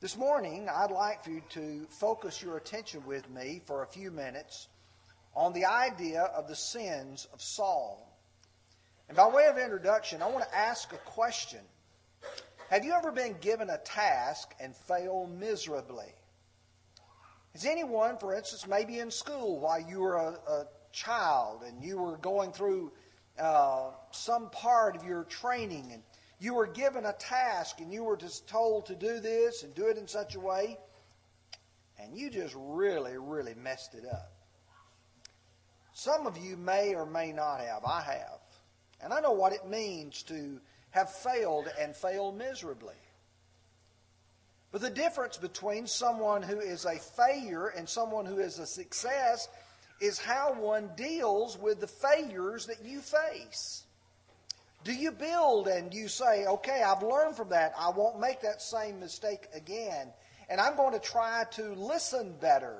This morning, I'd like for you to focus your attention with me for a few minutes on the idea of the sins of Saul. And by way of introduction, I want to ask a question. Have you ever been given a task and failed miserably? Has anyone, for instance, maybe in school while you were a, a child and you were going through uh, some part of your training and you were given a task and you were just told to do this and do it in such a way, and you just really, really messed it up. Some of you may or may not have. I have. And I know what it means to have failed and failed miserably. But the difference between someone who is a failure and someone who is a success is how one deals with the failures that you face. Do you build and you say, okay, I've learned from that. I won't make that same mistake again. And I'm going to try to listen better.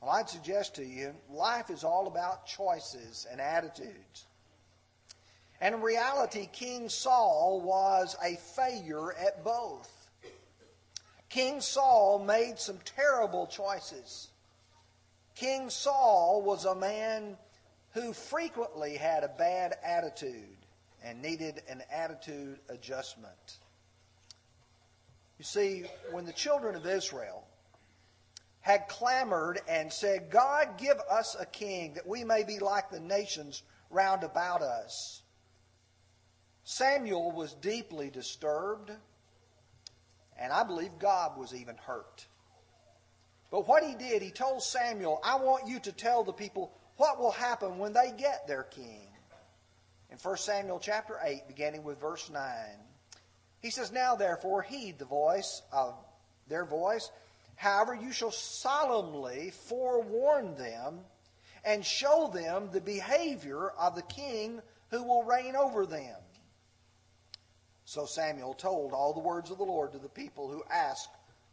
Well, I'd suggest to you, life is all about choices and attitudes. And in reality, King Saul was a failure at both. King Saul made some terrible choices. King Saul was a man who frequently had a bad attitude and needed an attitude adjustment. You see, when the children of Israel had clamored and said, God, give us a king that we may be like the nations round about us, Samuel was deeply disturbed, and I believe God was even hurt. But what he did, he told Samuel, I want you to tell the people what will happen when they get their king. In 1 Samuel chapter 8, beginning with verse 9, he says, Now therefore heed the voice of their voice. However, you shall solemnly forewarn them and show them the behavior of the king who will reign over them. So Samuel told all the words of the Lord to the people who asked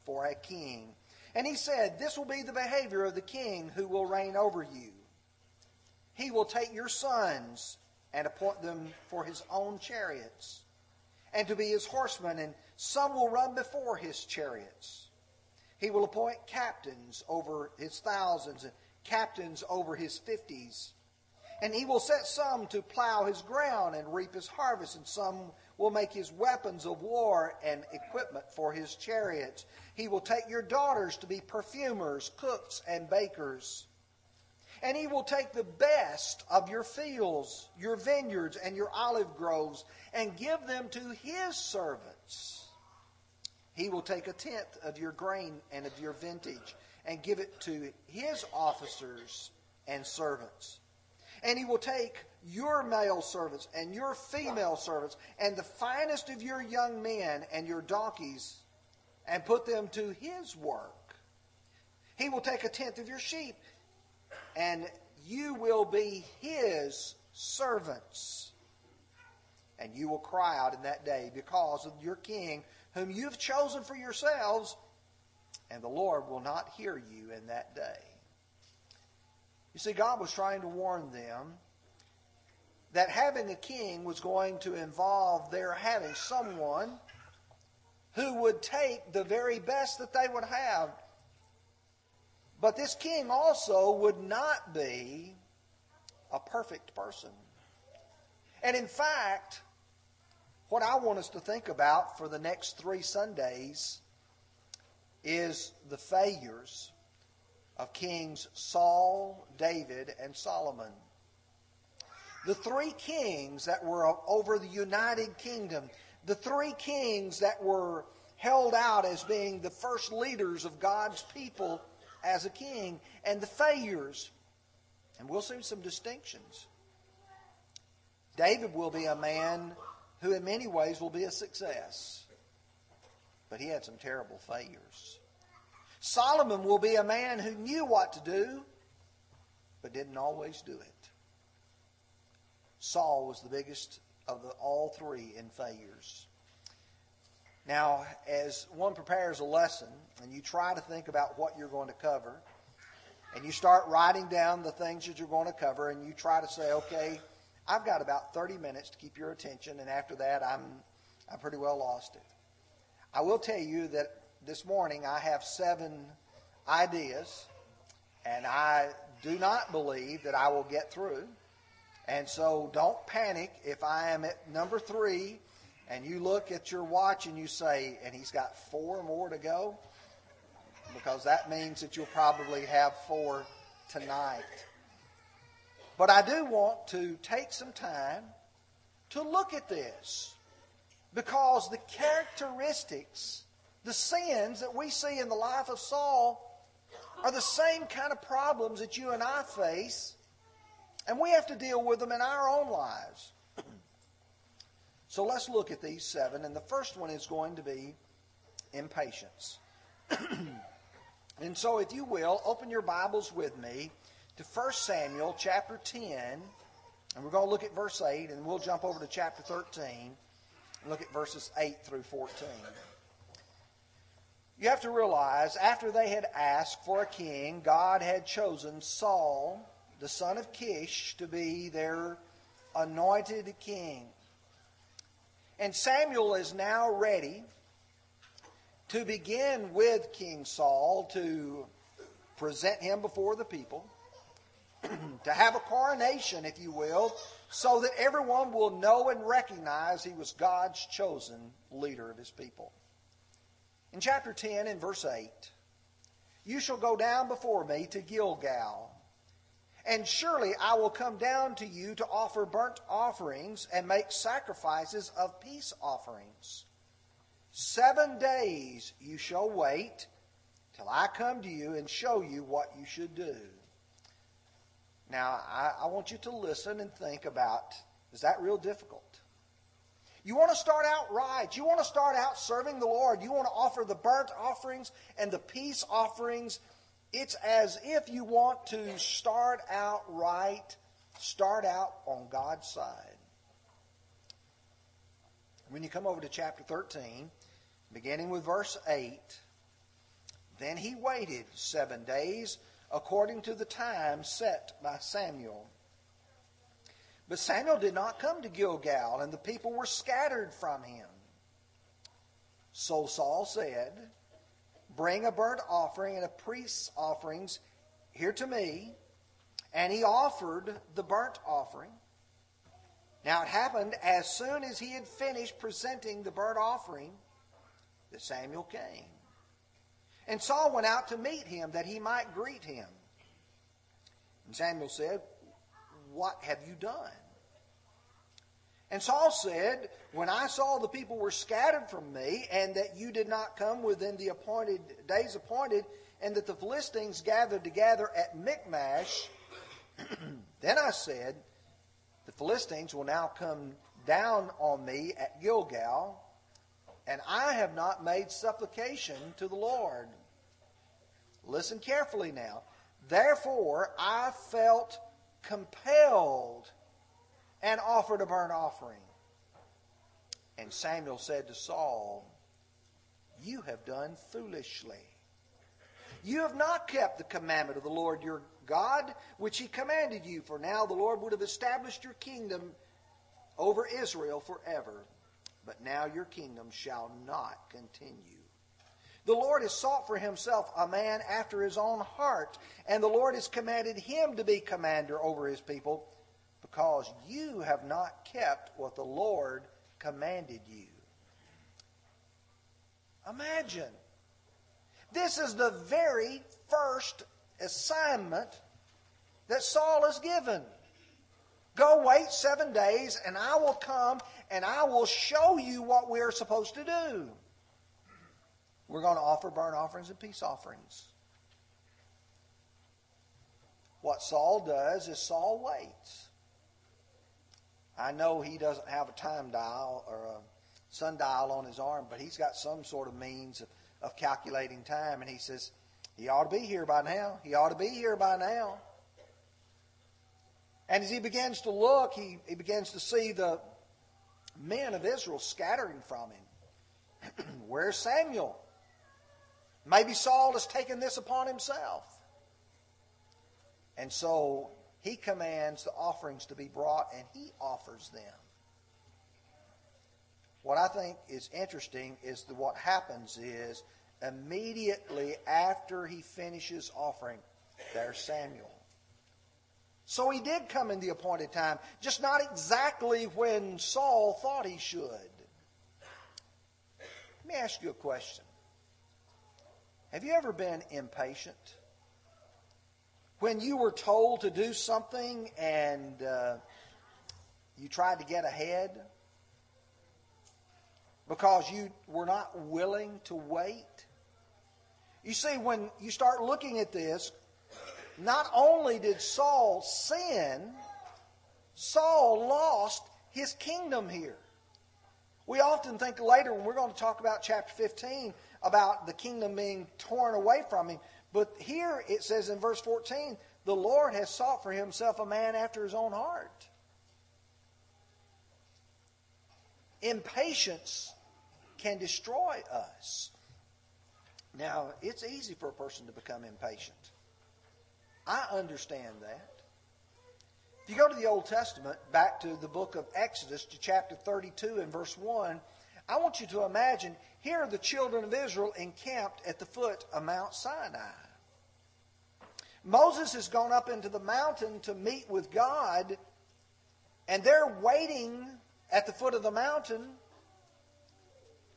for a king. And he said, This will be the behavior of the king who will reign over you. He will take your sons and appoint them for his own chariots, and to be his horsemen, and some will run before his chariots. He will appoint captains over his thousands, and captains over his fifties. And he will set some to plow his ground and reap his harvest, and some will make his weapons of war and equipment for his chariots. He will take your daughters to be perfumers, cooks, and bakers. And he will take the best of your fields, your vineyards, and your olive groves, and give them to his servants. He will take a tenth of your grain and of your vintage, and give it to his officers and servants. And he will take your male servants and your female servants, and the finest of your young men and your donkeys, and put them to his work. He will take a tenth of your sheep and you will be his servants. And you will cry out in that day because of your king, whom you've chosen for yourselves, and the Lord will not hear you in that day. You see, God was trying to warn them that having a king was going to involve their having someone who would take the very best that they would have but this king also would not be a perfect person. And in fact, what I want us to think about for the next three Sundays is the failures of kings Saul, David, and Solomon. The three kings that were over the United Kingdom, the three kings that were held out as being the first leaders of God's people as a king and the failures. And we'll see some distinctions. David will be a man who, in many ways, will be a success. But he had some terrible failures. Solomon will be a man who knew what to do, but didn't always do it. Saul was the biggest of the, all three in failures. Now, as one prepares a lesson and you try to think about what you're going to cover, and you start writing down the things that you're going to cover, and you try to say, okay, I've got about 30 minutes to keep your attention, and after that, I'm, I'm pretty well lost it. I will tell you that this morning I have seven ideas, and I do not believe that I will get through. And so don't panic if I am at number three and you look at your watch and you say, and he's got four more to go, because that means that you'll probably have four tonight. But I do want to take some time to look at this because the characteristics, the sins that we see in the life of Saul are the same kind of problems that you and I face, and we have to deal with them in our own lives. So let's look at these seven, and the first one is going to be impatience. and so, if you will, open your Bibles with me to 1 Samuel chapter 10, and we're going to look at verse 8, and we'll jump over to chapter 13 and look at verses 8 through 14. You have to realize, after they had asked for a king, God had chosen Saul, the son of Kish, to be their anointed king. And Samuel is now ready to begin with King Saul to present him before the people, to have a coronation, if you will, so that everyone will know and recognize he was God's chosen leader of his people. In chapter 10, in verse 8, you shall go down before me to Gilgal and surely I will come down to you to offer burnt offerings and make sacrifices of peace offerings. Seven days you shall wait till I come to you and show you what you should do. Now, I, I want you to listen and think about is that real difficult? You want to start out right. You want to start out serving the Lord. You want to offer the burnt offerings and the peace offerings it's as if you want to start out right, start out on God's side. When you come over to chapter 13, beginning with verse 8, then he waited seven days according to the time set by Samuel. But Samuel did not come to Gilgal, and the people were scattered from him. So Saul said, Bring a burnt offering and a priest's offerings here to me. And he offered the burnt offering. Now it happened as soon as he had finished presenting the burnt offering that Samuel came. And Saul went out to meet him that he might greet him. And Samuel said, What have you done? And Saul said, When I saw the people were scattered from me, and that you did not come within the appointed days appointed, and that the Philistines gathered together at Michmash, then I said, The Philistines will now come down on me at Gilgal, and I have not made supplication to the Lord. Listen carefully now. Therefore, I felt compelled and offered a burnt offering. And Samuel said to Saul, You have done foolishly. You have not kept the commandment of the Lord your God, which he commanded you, for now the Lord would have established your kingdom over Israel forever. But now your kingdom shall not continue. The Lord has sought for himself a man after his own heart, and the Lord has commanded him to be commander over his people because you have not kept what the Lord commanded you. Imagine. This is the very first assignment that Saul is given. Go wait seven days, and I will come and I will show you what we are supposed to do. We're going to offer burnt offerings and peace offerings. What Saul does is Saul waits. I know he doesn't have a time dial or a sundial on his arm, but he's got some sort of means of, of calculating time. And he says, he ought to be here by now. He ought to be here by now. And as he begins to look, he, he begins to see the men of Israel scattering from him. Where's Samuel? Maybe Saul has taken this upon himself. And so he commands the offerings to be brought and he offers them. what I think is interesting is that what happens is immediately after he finishes offering, there's Samuel. So he did come in the appointed time, just not exactly when Saul thought he should. Let me ask you a question. Have you ever been impatient? When you were told to do something and uh, you tried to get ahead because you were not willing to wait? You see, when you start looking at this, not only did Saul sin, Saul lost his kingdom here. We often think later when we're going to talk about chapter 15 about the kingdom being torn away from him. But here it says in verse 14, the Lord has sought for himself a man after his own heart. Impatience can destroy us. Now, it's easy for a person to become impatient. I understand that. If you go to the Old Testament, back to the book of Exodus, to chapter 32 and verse 1, I want you to imagine here the children of Israel encamped at the foot of Mount Sinai. Moses has gone up into the mountain to meet with God, and they're waiting at the foot of the mountain.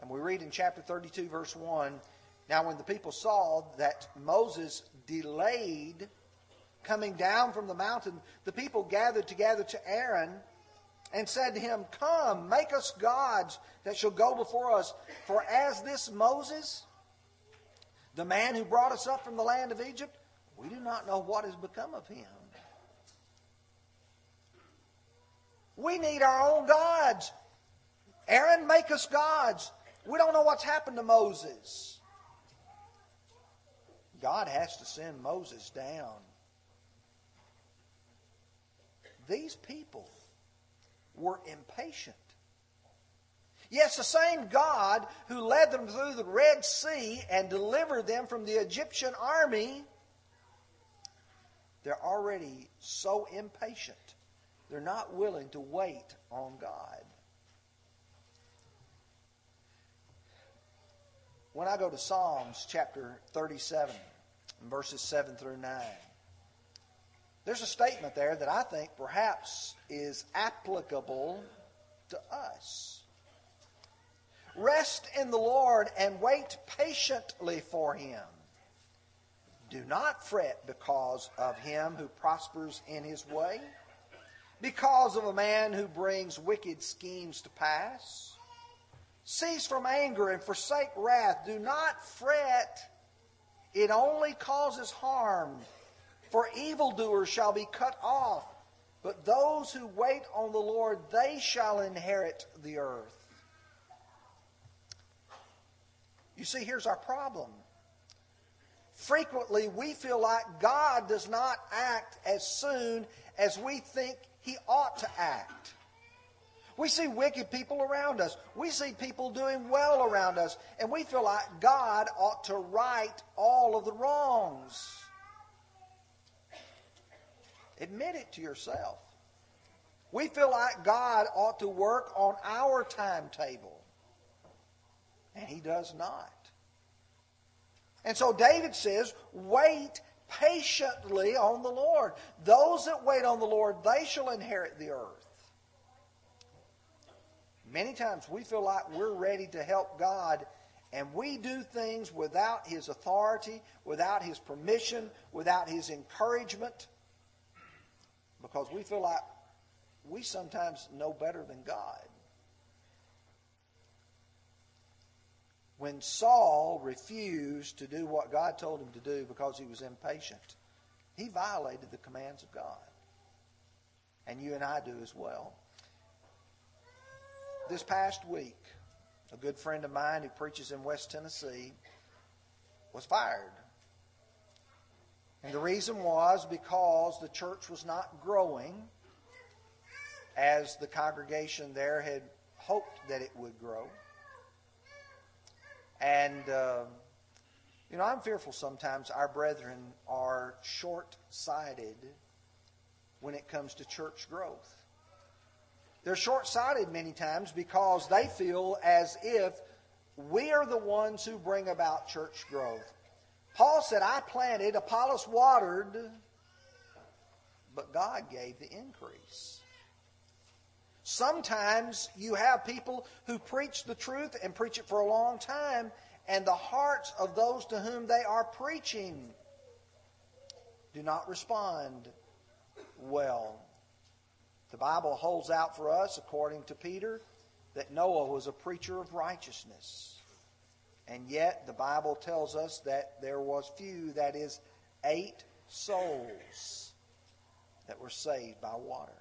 And we read in chapter 32, verse 1 Now, when the people saw that Moses delayed coming down from the mountain, the people gathered together to Aaron and said to him, Come, make us gods that shall go before us. For as this Moses, the man who brought us up from the land of Egypt, we do not know what has become of him. We need our own gods. Aaron, make us gods. We don't know what's happened to Moses. God has to send Moses down these people were impatient. Yes, the same God who led them through the Red Sea and delivered them from the Egyptian army, they're already so impatient. They're not willing to wait on God. When I go to Psalms chapter 37, verses 7 through 9, there's a statement there that I think perhaps is applicable to us. Rest in the Lord and wait patiently for him. Do not fret because of him who prospers in his way, because of a man who brings wicked schemes to pass. Cease from anger and forsake wrath. Do not fret, it only causes harm. For evildoers shall be cut off, but those who wait on the Lord, they shall inherit the earth. You see, here's our problem. Frequently, we feel like God does not act as soon as we think He ought to act. We see wicked people around us. We see people doing well around us. And we feel like God ought to right all of the wrongs. Admit it to yourself. We feel like God ought to work on our timetable, and He does not. And so David says, Wait patiently on the Lord. Those that wait on the Lord, they shall inherit the earth. Many times we feel like we're ready to help God, and we do things without His authority, without His permission, without His encouragement because we feel like we sometimes know better than God. When Saul refused to do what God told him to do because he was impatient, he violated the commands of God. And you and I do as well. This past week, a good friend of mine who preaches in West Tennessee was fired and the reason was because the church was not growing as the congregation there had hoped that it would grow. And, uh, you know, I'm fearful sometimes our brethren are short sighted when it comes to church growth. They're short sighted many times because they feel as if we are the ones who bring about church growth. Paul said, I planted, Apollos watered, but God gave the increase. Sometimes you have people who preach the truth and preach it for a long time, and the hearts of those to whom they are preaching do not respond well. The Bible holds out for us, according to Peter, that Noah was a preacher of righteousness. And yet the Bible tells us that there was few, that is, eight souls that were saved by water.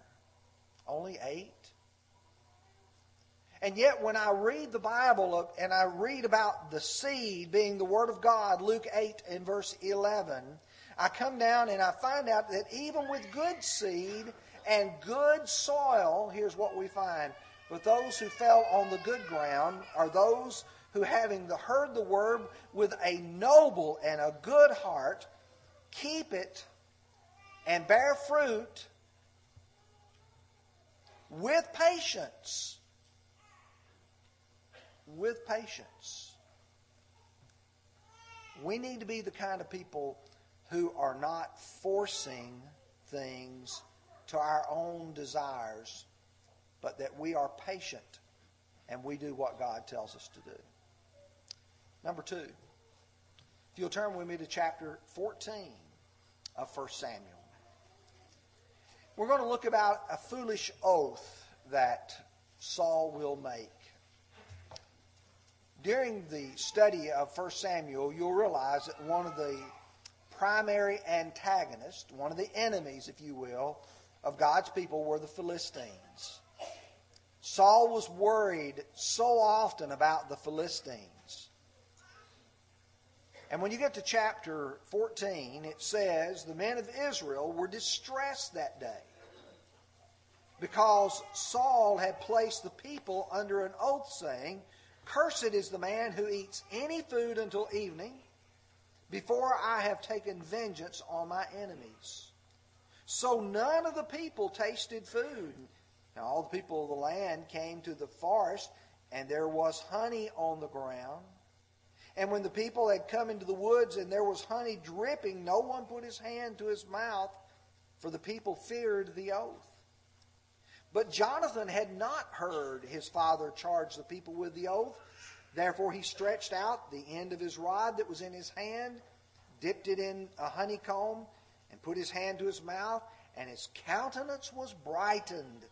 Only eight? And yet, when I read the Bible and I read about the seed being the Word of God, Luke 8 and verse 11, I come down and I find out that even with good seed, and good soil, here's what we find. But those who fell on the good ground are those who, having heard the word with a noble and a good heart, keep it and bear fruit with patience. With patience. We need to be the kind of people who are not forcing things to our own desires, but that we are patient and we do what God tells us to do. Number two, if you'll turn with me to chapter 14 of 1 Samuel. We're going to look about a foolish oath that Saul will make. During the study of 1 Samuel, you'll realize that one of the primary antagonists, one of the enemies, if you will, of God's people were the Philistines. Saul was worried so often about the Philistines. And when you get to chapter 14, it says the men of Israel were distressed that day because Saul had placed the people under an oath saying, Cursed is the man who eats any food until evening before I have taken vengeance on my enemies. So none of the people tasted food. Now all the people of the land came to the forest, and there was honey on the ground. And when the people had come into the woods and there was honey dripping, no one put his hand to his mouth, for the people feared the oath. But Jonathan had not heard his father charge the people with the oath. Therefore he stretched out the end of his rod that was in his hand, dipped it in a honeycomb, and put his hand to his mouth, and his countenance was brightened.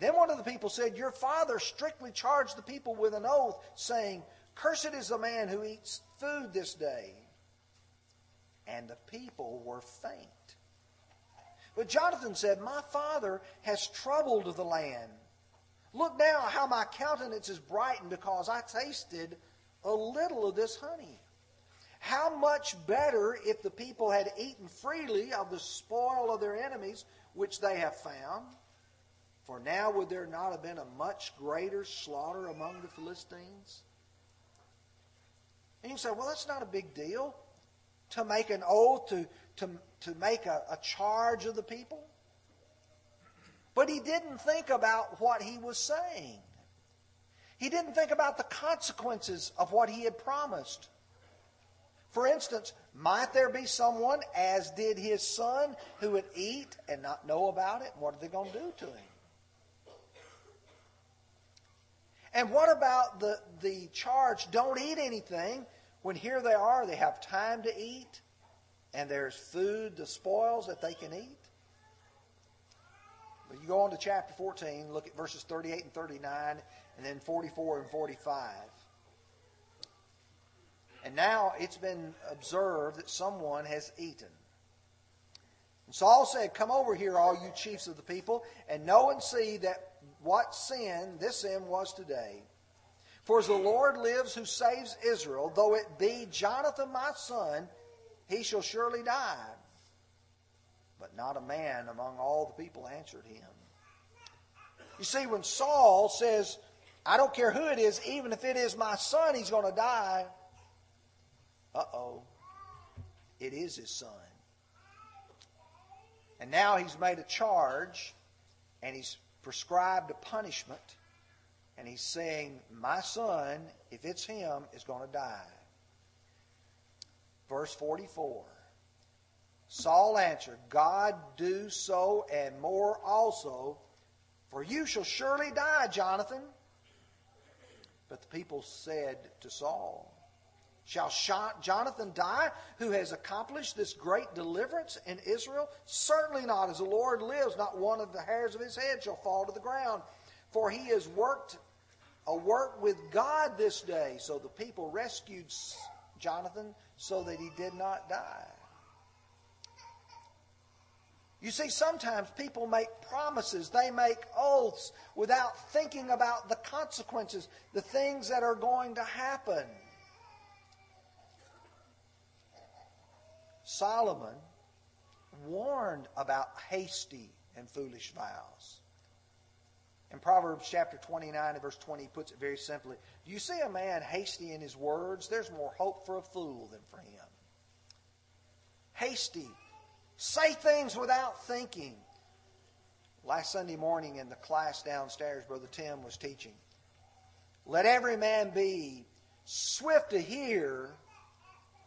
Then one of the people said, Your father strictly charged the people with an oath, saying, Cursed is the man who eats food this day. And the people were faint. But Jonathan said, My father has troubled the land. Look now how my countenance is brightened because I tasted a little of this honey. How much better if the people had eaten freely of the spoil of their enemies, which they have found? For now would there not have been a much greater slaughter among the Philistines? And you say, well, that's not a big deal to make an oath, to, to, to make a, a charge of the people. But he didn't think about what he was saying. He didn't think about the consequences of what he had promised. For instance, might there be someone, as did his son, who would eat and not know about it? What are they going to do to him? And what about the, the charge, don't eat anything, when here they are, they have time to eat, and there's food, the spoils that they can eat? But you go on to chapter 14, look at verses 38 and 39, and then 44 and 45. And now it's been observed that someone has eaten. And Saul said, Come over here, all you chiefs of the people, and know and see that what sin this sin was today. For as the Lord lives who saves Israel, though it be Jonathan my son, he shall surely die. But not a man among all the people answered him. You see, when Saul says, I don't care who it is, even if it is my son, he's going to die uh oh, it is his son. And now he's made a charge, and he's prescribed a punishment, and he's saying, My son, if it's him, is going to die. Verse 44 Saul answered, God do so and more also, for you shall surely die, Jonathan. But the people said to Saul, Shall Jonathan die, who has accomplished this great deliverance in Israel? Certainly not. As the Lord lives, not one of the hairs of his head shall fall to the ground. For he has worked a work with God this day. So the people rescued Jonathan so that he did not die. You see, sometimes people make promises, they make oaths without thinking about the consequences, the things that are going to happen. Solomon warned about hasty and foolish vows. In Proverbs chapter 29 and verse 20, he puts it very simply Do you see a man hasty in his words? There's more hope for a fool than for him. Hasty Say things without thinking. Last Sunday morning in the class downstairs, Brother Tim was teaching. Let every man be swift to hear,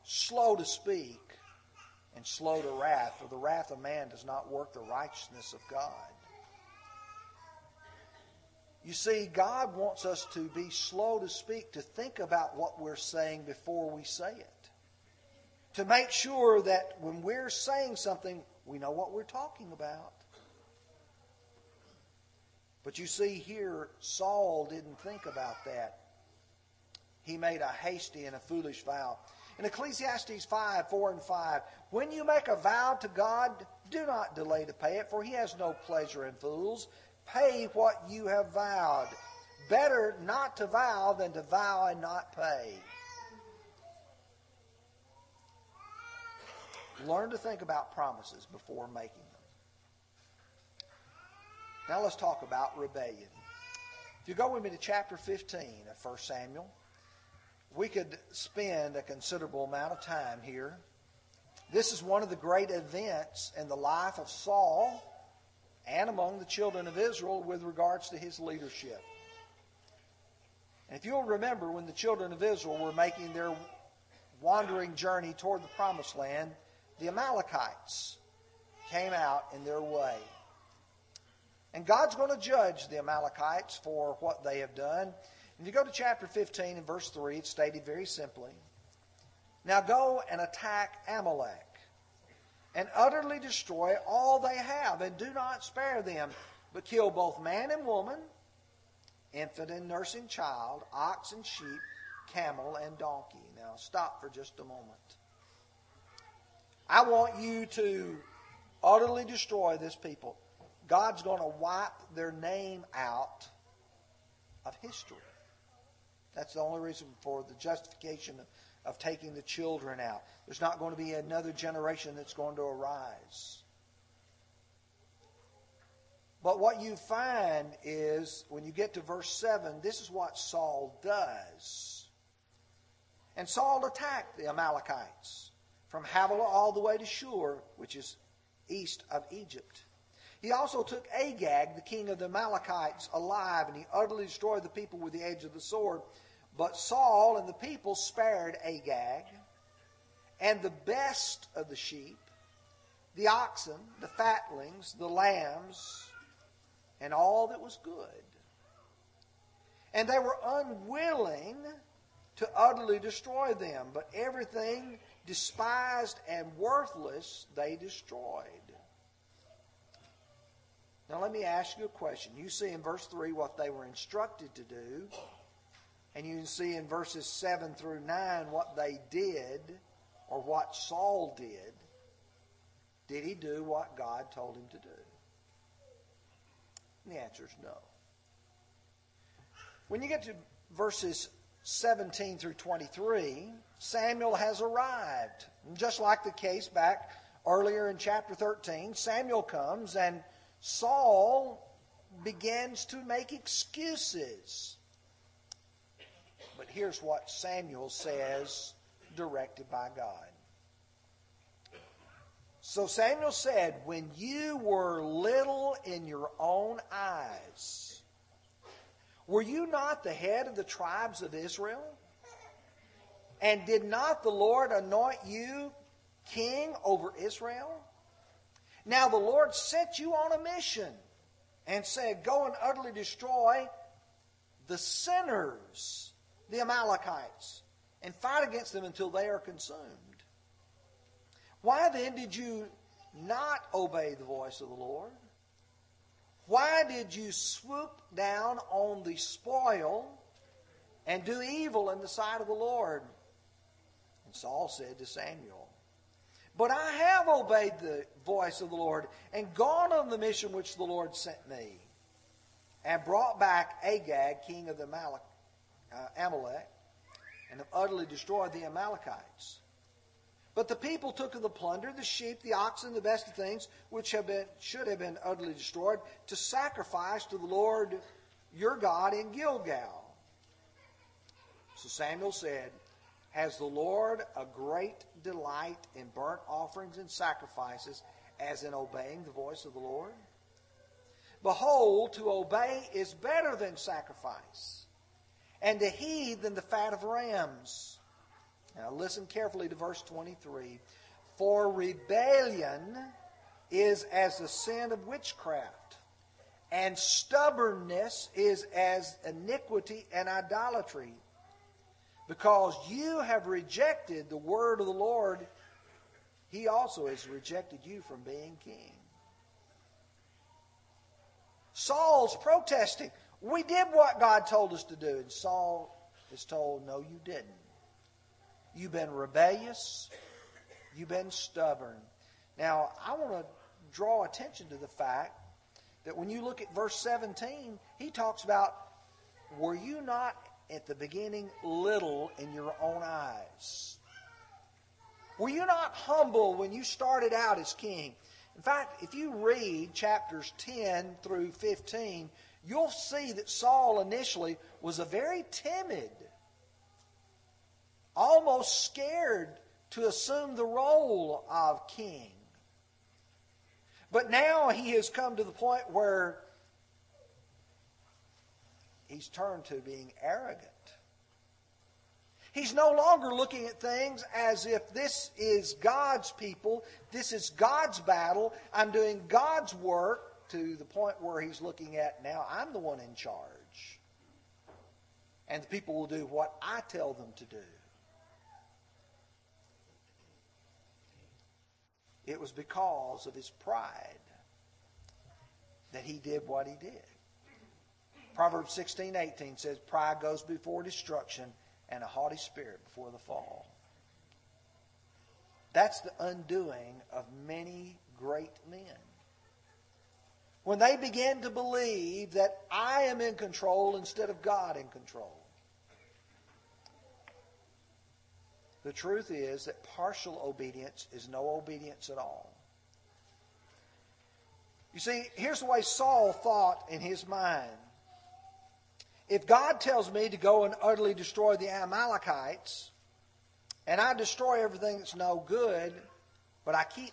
slow to speak, and slow to wrath, for the wrath of man does not work the righteousness of God. You see, God wants us to be slow to speak, to think about what we're saying before we say it to make sure that when we're saying something, we know what we're talking about. But you see here, Saul didn't think about that. He made a hasty and a foolish vow. In Ecclesiastes 5 4 and 5, when you make a vow to God, do not delay to pay it, for he has no pleasure in fools. Pay what you have vowed. Better not to vow than to vow and not pay. Learn to think about promises before making them. Now let's talk about rebellion. If you go with me to chapter 15 of 1 Samuel, we could spend a considerable amount of time here. This is one of the great events in the life of Saul and among the children of Israel with regards to his leadership. And if you'll remember, when the children of Israel were making their wandering journey toward the promised land, the Amalekites came out in their way. And God's going to judge the Amalekites for what they have done. If you go to chapter 15 and verse 3, it's stated very simply Now go and attack Amalek and utterly destroy all they have, and do not spare them, but kill both man and woman, infant and nursing child, ox and sheep, camel and donkey. Now stop for just a moment. I want you to utterly destroy this people. God's going to wipe their name out of history. That's the only reason for the justification of, of taking the children out. There's not going to be another generation that's going to arise. But what you find is when you get to verse 7, this is what Saul does. And Saul attacked the Amalekites from Havilah all the way to Shur, which is east of Egypt. He also took Agag, the king of the Amalekites, alive, and he utterly destroyed the people with the edge of the sword. But Saul and the people spared Agag and the best of the sheep, the oxen, the fatlings, the lambs, and all that was good. And they were unwilling to utterly destroy them, but everything despised and worthless, they destroyed. Now, let me ask you a question. You see in verse 3 what they were instructed to do, and you can see in verses 7 through 9 what they did, or what Saul did. Did he do what God told him to do? And the answer is no. When you get to verses 17 through 23, Samuel has arrived. just like the case back earlier in chapter 13, Samuel comes and Saul begins to make excuses. Here's what Samuel says, directed by God So Samuel said, When you were little in your own eyes, were you not the head of the tribes of Israel? And did not the Lord anoint you king over Israel? Now the Lord sent you on a mission and said, Go and utterly destroy the sinners, the Amalekites, and fight against them until they are consumed. Why then did you not obey the voice of the Lord? Why did you swoop down on the spoil and do evil in the sight of the Lord? And Saul said to Samuel, But I have obeyed the voice of the Lord and gone on the mission which the Lord sent me, and brought back Agag, king of the Amalek, uh, Amalek, and have utterly destroyed the Amalekites. But the people took of the plunder, the sheep, the oxen, the best of things, which have been, should have been utterly destroyed, to sacrifice to the Lord your God in Gilgal. So Samuel said, Has the Lord a great delight in burnt offerings and sacrifices, as in obeying the voice of the Lord? Behold, to obey is better than sacrifice, and to heed than the fat of rams. Now listen carefully to verse 23. For rebellion is as the sin of witchcraft, and stubbornness is as iniquity and idolatry. Because you have rejected the word of the Lord, he also has rejected you from being king. Saul's protesting. We did what God told us to do. And Saul is told, No, you didn't. You've been rebellious. You've been stubborn. Now, I want to draw attention to the fact that when you look at verse 17, he talks about, Were you not at the beginning little in your own eyes? Were you not humble when you started out as king? In fact, if you read chapters 10 through 15, you'll see that Saul initially was a very timid almost scared to assume the role of king. But now he has come to the point where he's turned to being arrogant. He's no longer looking at things as if this is God's people, this is God's battle, I'm doing God's work, to the point where he's looking at now I'm the one in charge. And the people will do what I tell them to do. It was because of his pride that he did what he did. Proverbs 16, 18 says, Pride goes before destruction and a haughty spirit before the fall. That's the undoing of many great men. When they begin to believe that I am in control instead of God in control. The truth is that partial obedience is no obedience at all. You see, here's the way Saul thought in his mind. If God tells me to go and utterly destroy the Amalekites, and I destroy everything that's no good, but I keep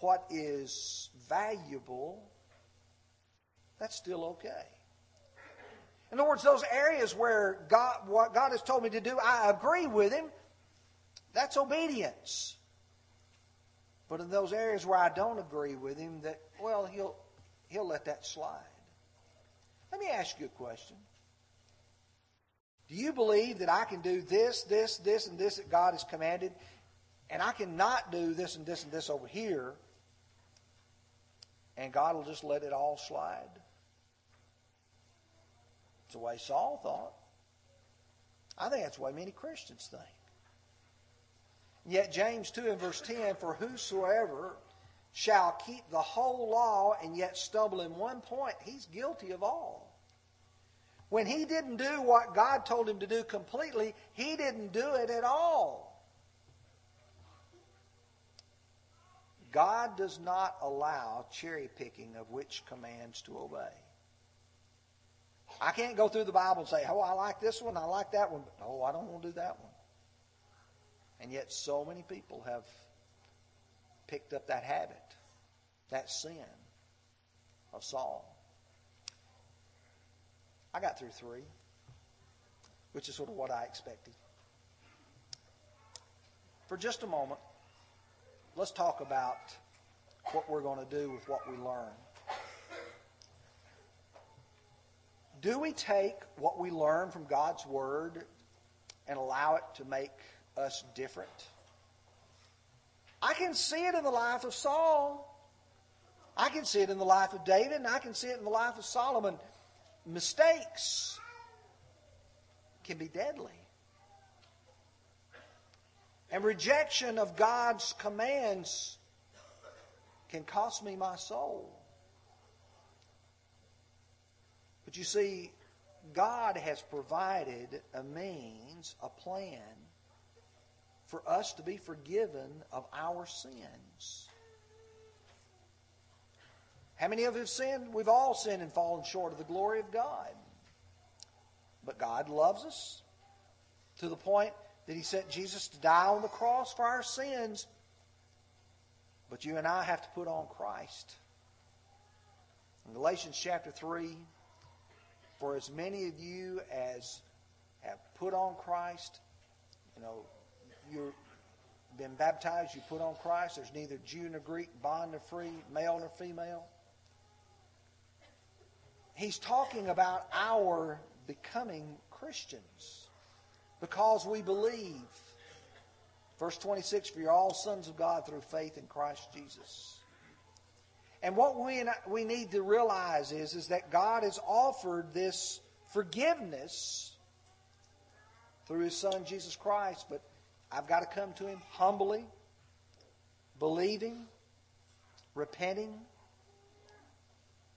what is valuable, that's still okay. In other words, those areas where God, what God has told me to do, I agree with Him, that's obedience. But in those areas where I don't agree with him, that well, he'll he'll let that slide. Let me ask you a question. Do you believe that I can do this, this, this, and this that God has commanded, and I cannot do this and this and this over here, and God will just let it all slide? The way Saul thought. I think that's the way many Christians think. Yet James 2 and verse 10, for whosoever shall keep the whole law and yet stumble in one point, he's guilty of all. When he didn't do what God told him to do completely, he didn't do it at all. God does not allow cherry picking of which commands to obey. I can't go through the Bible and say, oh, I like this one, I like that one, but oh, I don't want to do that one. And yet, so many people have picked up that habit, that sin of Saul. I got through three, which is sort of what I expected. For just a moment, let's talk about what we're going to do with what we learn. Do we take what we learn from God's Word and allow it to make us different? I can see it in the life of Saul. I can see it in the life of David, and I can see it in the life of Solomon. Mistakes can be deadly. And rejection of God's commands can cost me my soul. But you see, God has provided a means, a plan for us to be forgiven of our sins. How many of us have sinned? We've all sinned and fallen short of the glory of God. But God loves us to the point that He sent Jesus to die on the cross for our sins. But you and I have to put on Christ. In Galatians chapter 3, for as many of you as have put on Christ, you know, you've been baptized, you put on Christ. There's neither Jew nor Greek, bond nor free, male nor female. He's talking about our becoming Christians because we believe. Verse 26 For you're all sons of God through faith in Christ Jesus. And what we, we need to realize is, is that God has offered this forgiveness through His Son, Jesus Christ, but I've got to come to Him humbly, believing, repenting,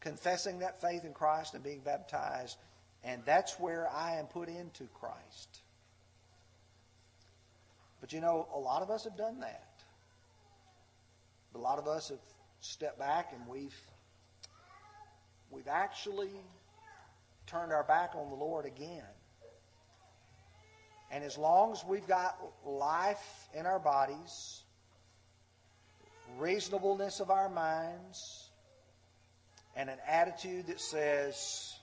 confessing that faith in Christ, and being baptized. And that's where I am put into Christ. But you know, a lot of us have done that. A lot of us have step back and we've we've actually turned our back on the Lord again. And as long as we've got life in our bodies, reasonableness of our minds, and an attitude that says,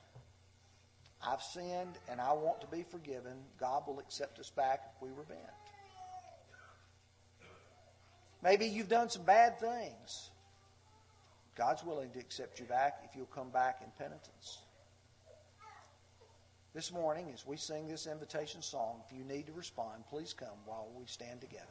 I've sinned and I want to be forgiven, God will accept us back if we repent. Maybe you've done some bad things. God's willing to accept you back if you'll come back in penitence. This morning, as we sing this invitation song, if you need to respond, please come while we stand together.